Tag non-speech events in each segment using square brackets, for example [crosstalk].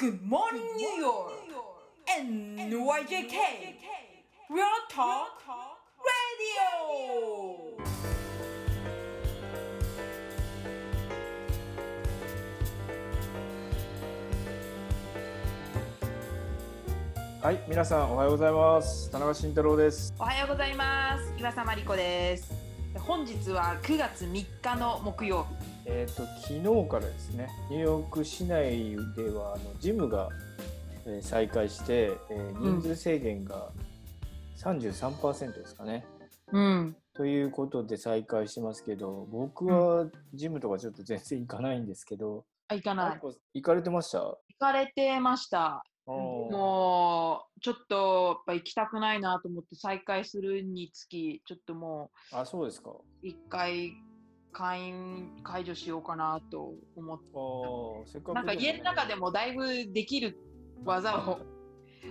Good morning, New York! NYJK! Real Talk Radio! はい、皆さんおはようございます。田中慎太郎です。おはようございます。岩佐真理子です。本日は9月3日の木曜日。えっ、と昨日からですね、ニューヨーク市内ではあのジムが、えー再開して、えー人数制限が33%ですかね。うん。ということで再開してますけど、僕はジムとかちょっと全然行かないんですけど、あ、行かない。行かれてました？行かれてました。ももう、ちょっと、やっぱ行きたくないなと思って再開するにつき、ちょっともう、あ、そうですか。一回会員解除しようかなと思って。なんか家の中でもだいぶできる技を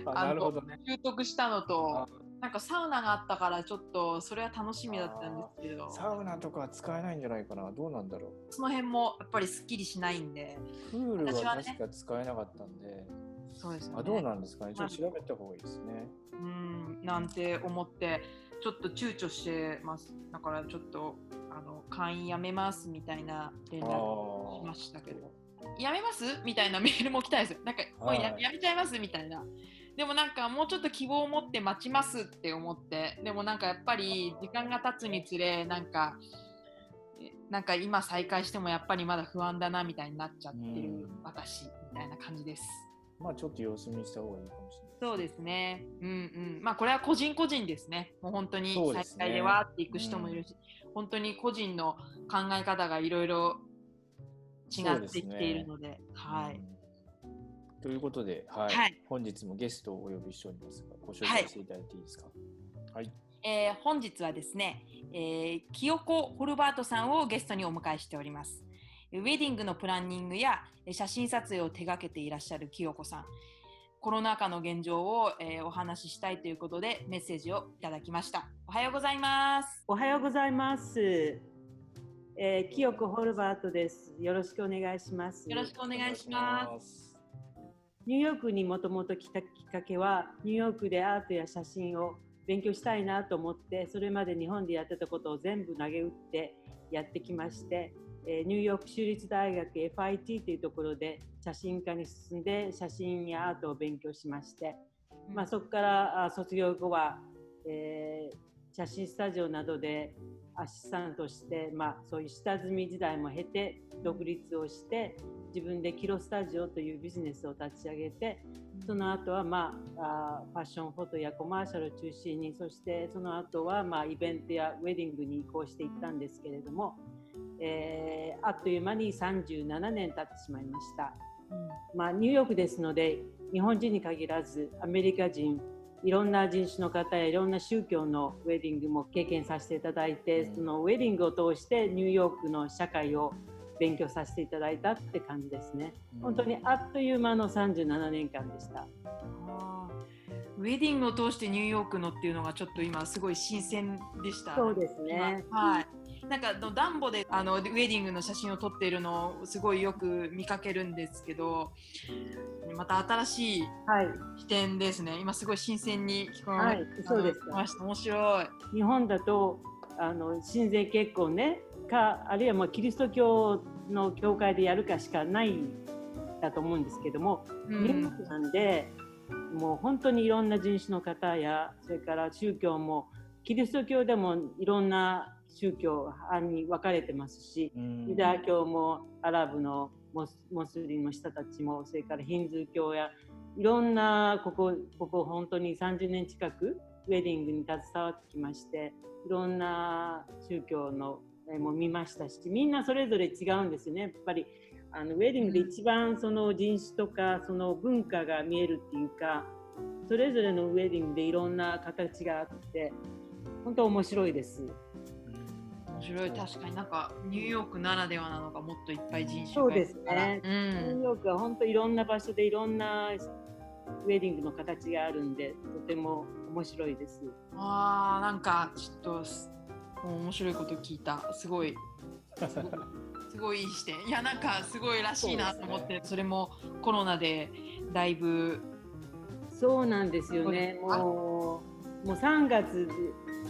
あなるほどね。習得したのあと、なんかサウナがあったからちょっとそれは楽しみだったんですけど、サウナとか使えないんじゃないかな。どうなんだろう。その辺もやっぱりすっきりしないんで、プール私は確か使えなかったんで、そうですよね。あどうなんですかね、ちょっと調べた方がいいですね。うん、なんて思って、ちょっと躊躇してます。だからちょっと、あの、会員辞めますみたいな連絡しましたけど。辞めますみたいなメールも来たんですよ。なんか、もうやはい辞めちゃいますみたいな。でもなんかもうちょっと希望を持って待ちますって思って、でもなんかやっぱり時間が経つにつれ、なんか、えなんか今再開してもやっぱりまだ不安だなみたいになっちゃってるうん私みたいな感じです。まあちょっと様子見した方がいいかもしれない。そうですね。うんうん。まあこれは個人個人ですね。もう本当に再そうですね開でわーっていく人もいるし、本当に個人の考え方がいろいろ違ってきているので、はい。うんということで、はい、はい本日もゲストをお呼びしておりますが、ご紹介していただいていいですか？はい。えー本日はですね、えー、清子ホルバートさんをゲストにお迎えしております。ウェディングのプランニングやえー写真撮影を手掛けていらっしゃる清子さん。コロナ禍の現状を、えーお話ししたいということでメッセージをいただきました。おはようございます。おはようございます。えー、清子ホルバートです。よろしくお願いします。よろしくお願いします。す。ニューヨークにもともと来たきっかけは、ニューヨークでアートや写真を勉強したいなと思って、それまで日本でやってたことを全部投げ打ってやってきまして、えーニューヨーク州立大学 FIT というところで写真家に進んで写真やアートを勉強しまして、まあ、そこからあ卒業後は、えー写真スタジオなどでアシスタントして、まあ、そういう下積み時代も経て独立をして自分でキロスタジオというビジネスを立ち上げてその後は、まあ、あーファッションフォトやコマーシャルを中心にそしてその後は、まあ、イベントやウェディングに移行していったんですけれども、えーあっという間に37年経ってしまいました。まあ、ニューヨークですので日本人に限らずアメリカ人いろんな人種の方やいろんな宗教のウェディングも経験させていただいて、うんそのウェディングを通してニューヨークの社会を勉強させていただいたって感じですね。本当にあっという間の37年間でした。ウェディングを通してニューヨークのっていうのがちょっと今すごい新鮮でした。そうですね。今はい。なんかあのダンボであのウェディングの写真を撮っているのをすごいよく見かけるんですけど、また新しいはい、視点ですね。今すごい新鮮に聞こえはいそうですました。面白い。日本だとあの親善結婚ねかあるいはまあキリスト教の教会でやるかしかないだと思うんですけども、うん。クなんで、もう本当にいろんな人種の方や、それから宗教も、キリスト教でもいろんな宗教班に分かれてますし、うんユダヤ教もアラブのモスモスリムの人たちも、それからヒンズー教や、いろんな、ここ、ここ本当に30年近く、ウェディングに携わってきまして、いろんな宗教のえも見ましたし、みんなそれぞれ違うんですよね、やっぱり。あのウェディングで一番その人種とかその文化が見えるっていうかそれぞれのウェディングでいろんな形があって本当面白いです。面白い。確かになんかニューヨークならではなのがもっといっぱい人種がそうですねうニューん。ヨークは本当いろんな場所でいろんなウェディングの形があるんでとても面白いです。ああなんかちょっとすもう面白いこと聞いた。すごい。すごいすすごいいい視点。いや、なんかすごいらしいなと思って、そ,、れもコロナでだいぶ。そうなんですよね。もう、もう3月、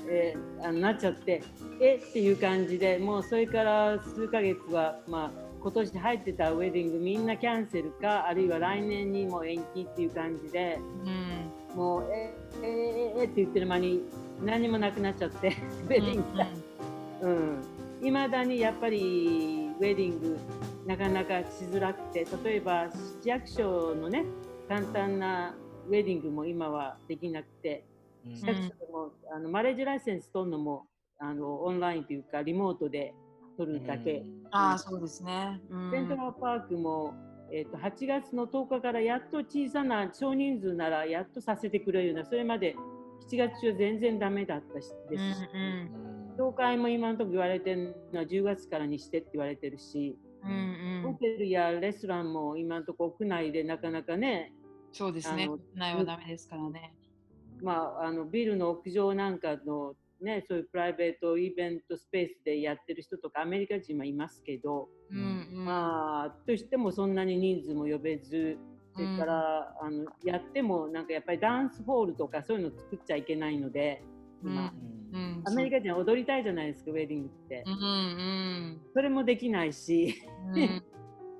えー、あのなっちゃって、えっていう感じで、もうそれから数ヶ月は、まあ、今年入ってたウェディングみんなキャンセルか、あるいは来年にも延期っていう感じで、うん、もう、えー、えー、えー、って言ってる間に何もなくなっちゃって、ウェディングが。うん、だにやっぱりウェディングなかなかしづらくて例えば市役所のね簡単なウェディングも今はできなくて、うん、市役所でもあのマレージライセンス取るのもあのオンラインというかリモートで取るだけ、うん、ああそうですね、うん、セントラルパークも、えーと、と8月の10日からやっと小さな少人数ならやっとさせてくれるようなそれまで7月中全然ダメだったしですし、うん。うん。教会も今のところ言われてるのは10月からにしてって言われてるし、うん。うん、ホテルやレストランも今のところ屋内でなかなかねそうですね屋内はダメですからね。まあ、あのビルの屋上なんかの、ね、そういうプライベートイベントスペースでやってる人とかアメリカ人はいますけど、うんうん、まあとしてもそんなに人数も呼べずそれから、うん、あのやってもなんかやっぱりダンスホールとかそういうの作っちゃいけないので今、うん。うん、アメリカ人は踊りたいじゃないですかウェディングって、うんうん、それもできないし、うん、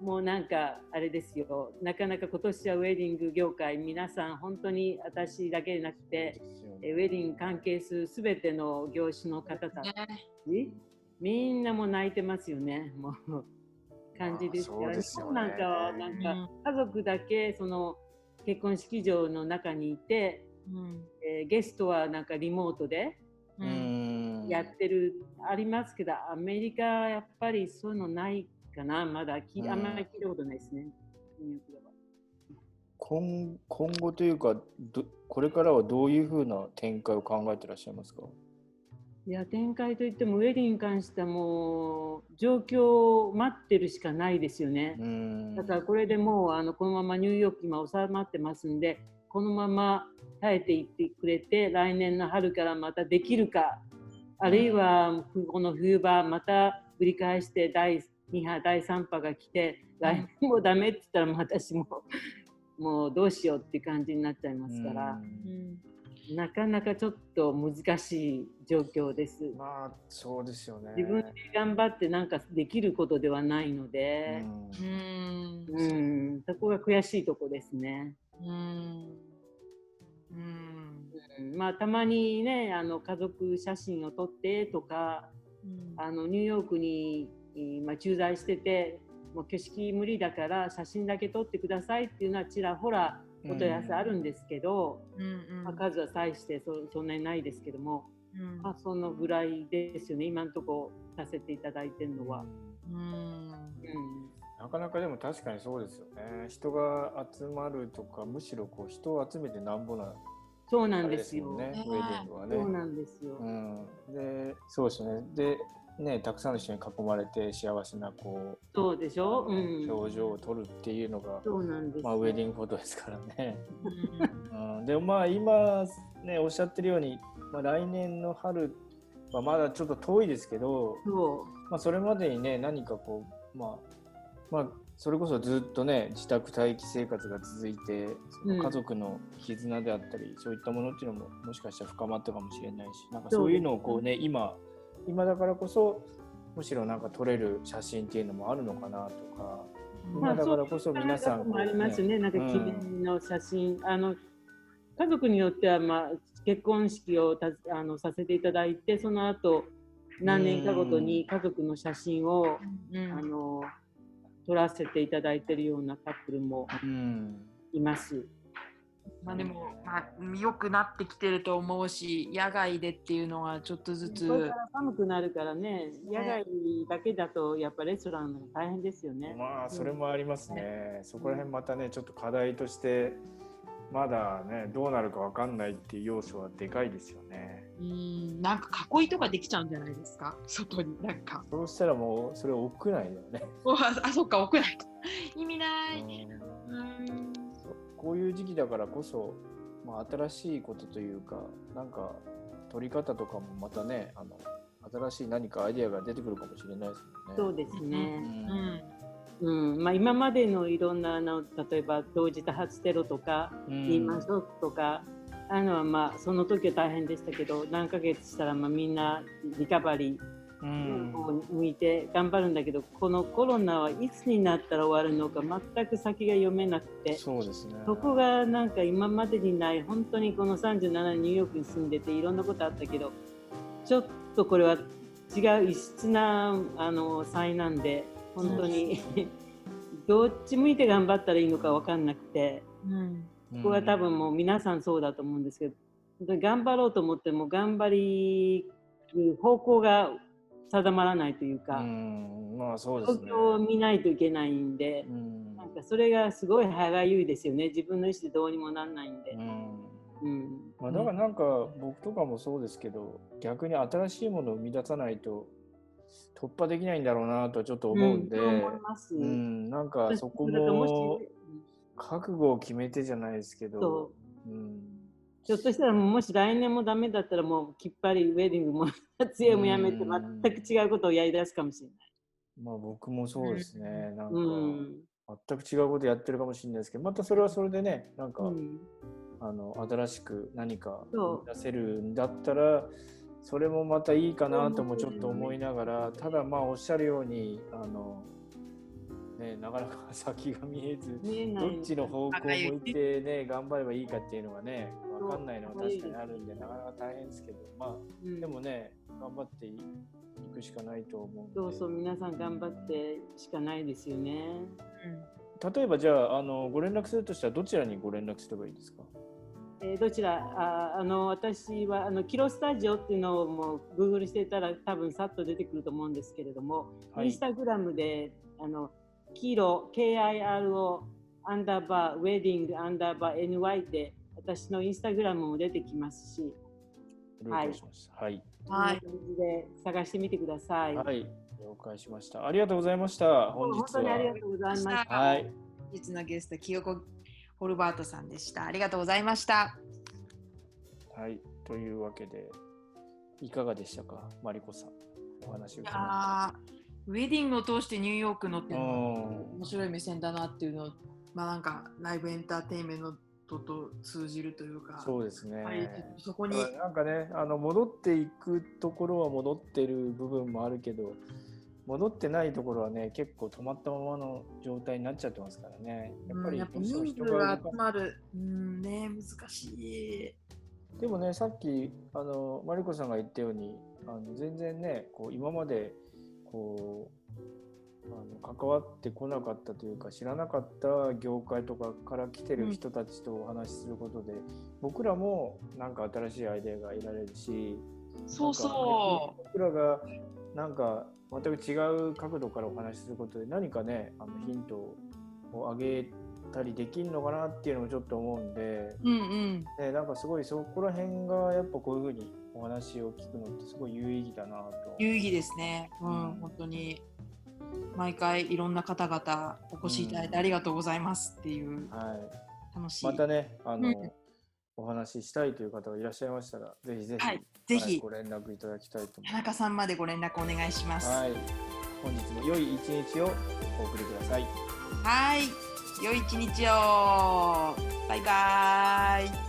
もうなんかあれですよ。なかなか今年はウェディング業界皆さん本当に私だけでなくて、えウェディング関係する全ての業種の方たち、ね、みんなも泣いてますよね。もう感じですよ。ね。日本なんかはなんか家族だけその結婚式場の中にいて、うん。えー、ゲストはなんかリモートでやってる、ありますけどアメリカやっぱりそういうのないかな。まだきあんまり聞いたことないですね。今今後というかどこれからはどういうふうな展開を考えてらっしゃいますか？いや展開といってもウェディングに関してはもう状況を待ってるしかないですよね。だからこれでもうあのこのままニューヨーク今収まってますんでこのまま耐えていってくれて来年の春からまたできるかあるいはこの冬場また繰り返して第2波第3波が来て来年もダメって言ったら私も [laughs] もうどうしようって感じになっちゃいますから。なかなかちょっと難しい状況です。まあそうですよね。自分で頑張ってなんかできることではないので、うん、うんそこが悔しいとこですね。うんうん、まあたまにねあの家族写真を撮ってとか、うん、あのニューヨークに、まあ、駐在しててもう景色無理だから写真だけ撮ってくださいっていうのはちらほらお問い合わせあるんですけど、うんまあ、数は大してそそんなにないですけども、うん、まあ、そのぐらいですよね今のところさせていただいてるのは。うんうんなかなかでも確かにそうですよね。人が集まるとか、むしろこう人を集めてなんぼな、そうなんですよ。ね、ウェディングはね。そうなんですよ。うん、で、そうですね。で、ね、たくさんの人に囲まれて幸せなこうそうでしょ、うん、表情を撮るっていうのがそうなんです、まあ、ウェディングフォトですからね。うん、[laughs] でもまあ今ねおっしゃってるように、まあ、来年の春はまだちょっと遠いですけどそう、まあ、それまでにね何かこうまあまあそれこそずっとね自宅待機生活が続いてその家族の絆であったり、うん、そういったものっていうのももしかしたら深まったかもしれないしなんかそういうのをこうね今今だからこそむしろなんか撮れる写真っていうのもあるのかなとか、今だからこそ皆さん、ね、ありますね。なんか記念の写真、うん、あの家族によっては、まあ、結婚式をたあのさせていただいてその後何年かごとに家族の写真を、うん、あの撮らせていただいてるようなカップルもいます。うんまあでも、まあ、良くなってきてると思うし野外でっていうのはちょっとずつ。これから寒くなるからね野外だけだとやっぱレストランが大変ですよね。まあそれもありますね、うん、そこら辺またねちょっと課題としてまだねどうなるか分かんないっていう要素はでかいですよね。うん。なんか囲いとかできちゃうんじゃないですか？外になんか。そうしたらもうそれ屋内だよね。[laughs] あそっか屋内意味ない。うんこういう時期だからこそ、まあ、新しいことというかなんか取り方とかもまたねあの新しい何かアイデアが出てくるかもしれないですね。そうですね。うんうんまあ、今までのいろんなあの例えば同時多発テロとか、うんリーマンショックとかあのはまあその時は大変でしたけど何ヶ月したらまあみんなリカバリうーん。を向いて頑張るんだけど、このコロナはいつになったら終わるのか全く先が読めなくてそうですね。そこがなんか今までにない本当にこの37年ニューヨークに住んでていろんなことあったけどちょっとこれは違う異質なあの災難で本当に [laughs] どっち向いて頑張ったらいいのか分かんなくてうん。ここは多分もう皆さんそうだと思うんですけど頑張ろうと思っても頑張りる方向が定まらないといううか、ん、まあそうですね。状況を見ないといけないんで。うんなんかそれがすごい歯がゆいですよね。自分の意思でどうにもなんないんでう。んうん。まあ、だからなんか僕とかもそうですけど逆に新しいものを生み出さないと突破できないんだろうなとはちょっと思うんで、そう思います。うん、なんかそこも覚悟を決めてじゃないですけどそ、うん、ひょっとしたらもし来年もダメだったらもうきっぱりウェディングも撮影もやめてうん全く違うことをやりだすかもしれない。まあ僕もそうですね、なんかうん。全く違うことやってるかもしれないですけどまたそれはそれでねなんか、うん、あの新しく何か出せるんだったらそれもまたいいかなともちょっと思いながらただまあおっしゃるようにあの、ね、なかなか先が見えず見え。どっちの方向向いてね頑張ればいいかっていうのがね分かんないのは確かにあるんでなかなか大変ですけどまうん。あでもね頑張っていくしかないと思うそうそう、皆さん頑張ってしかないですよね。例えばじゃああのご連絡するとしたらどちらにご連絡すればいいですか？えーどちら？ああの私はあのキロスタジオっていうのをもう Google してたら多分さっと出てくると思うんですけれども、はい。インスタグラムであのキロ KIRO アンダーバーウェディングアンダーバー NY で私のインスタグラムも出てきますし、はいはいこんな感じで探してみてください。はい、了解しました。ありがとうございました。本日本当にありがは。とうございました。はい、本日のゲスト、清子ホルバートさんでした。ありがとうございました。はい、というわけで、いかがでしたか、マリコさん。お話を聞きまあーウェディングを通してニューヨークのって面白い目線だなっていうのを、まあなんかライブエンターテインメントと通じるというか、そうですね。はい、そこになんかね、あの戻っていくところは戻ってる部分もあるけど、戻ってないところはね、結構止まったままの状態になっちゃってますからね。やっぱりうんやっぱ人数が集かまる、うんね、難しい。でもね、さっきあのマリコさんが言ったように、あの全然ね、こう今までこうあの関わってこなかったというか、知らなかった業界とかから来てる人たちとお話しすることで、僕らもなんか新しいアイデアが得られるし、そうそ僕らがなんか全く違う角度からお話しすることで何かね、あのヒントをあげたりできるのかなっていうのもちょっと思うんで。う。うんうん。ね、なんかすごいそこら辺がやっぱこういうふうにお話を聞くのってすごい有意義だなと。有意義ですね。うん、うん本当に。毎回いろんな方々お越しいただいてありがとうございますっていうはい、楽しい。またねあの、うんお話ししたいという方がいらっしゃいましたらぜひぜひ、はい、ぜひ、ご連絡いただきたいと思い田ま中さんまでご連絡お願いします。す。はい、本日も良い一日をお送りください。はい、良い一日を。バイバイ。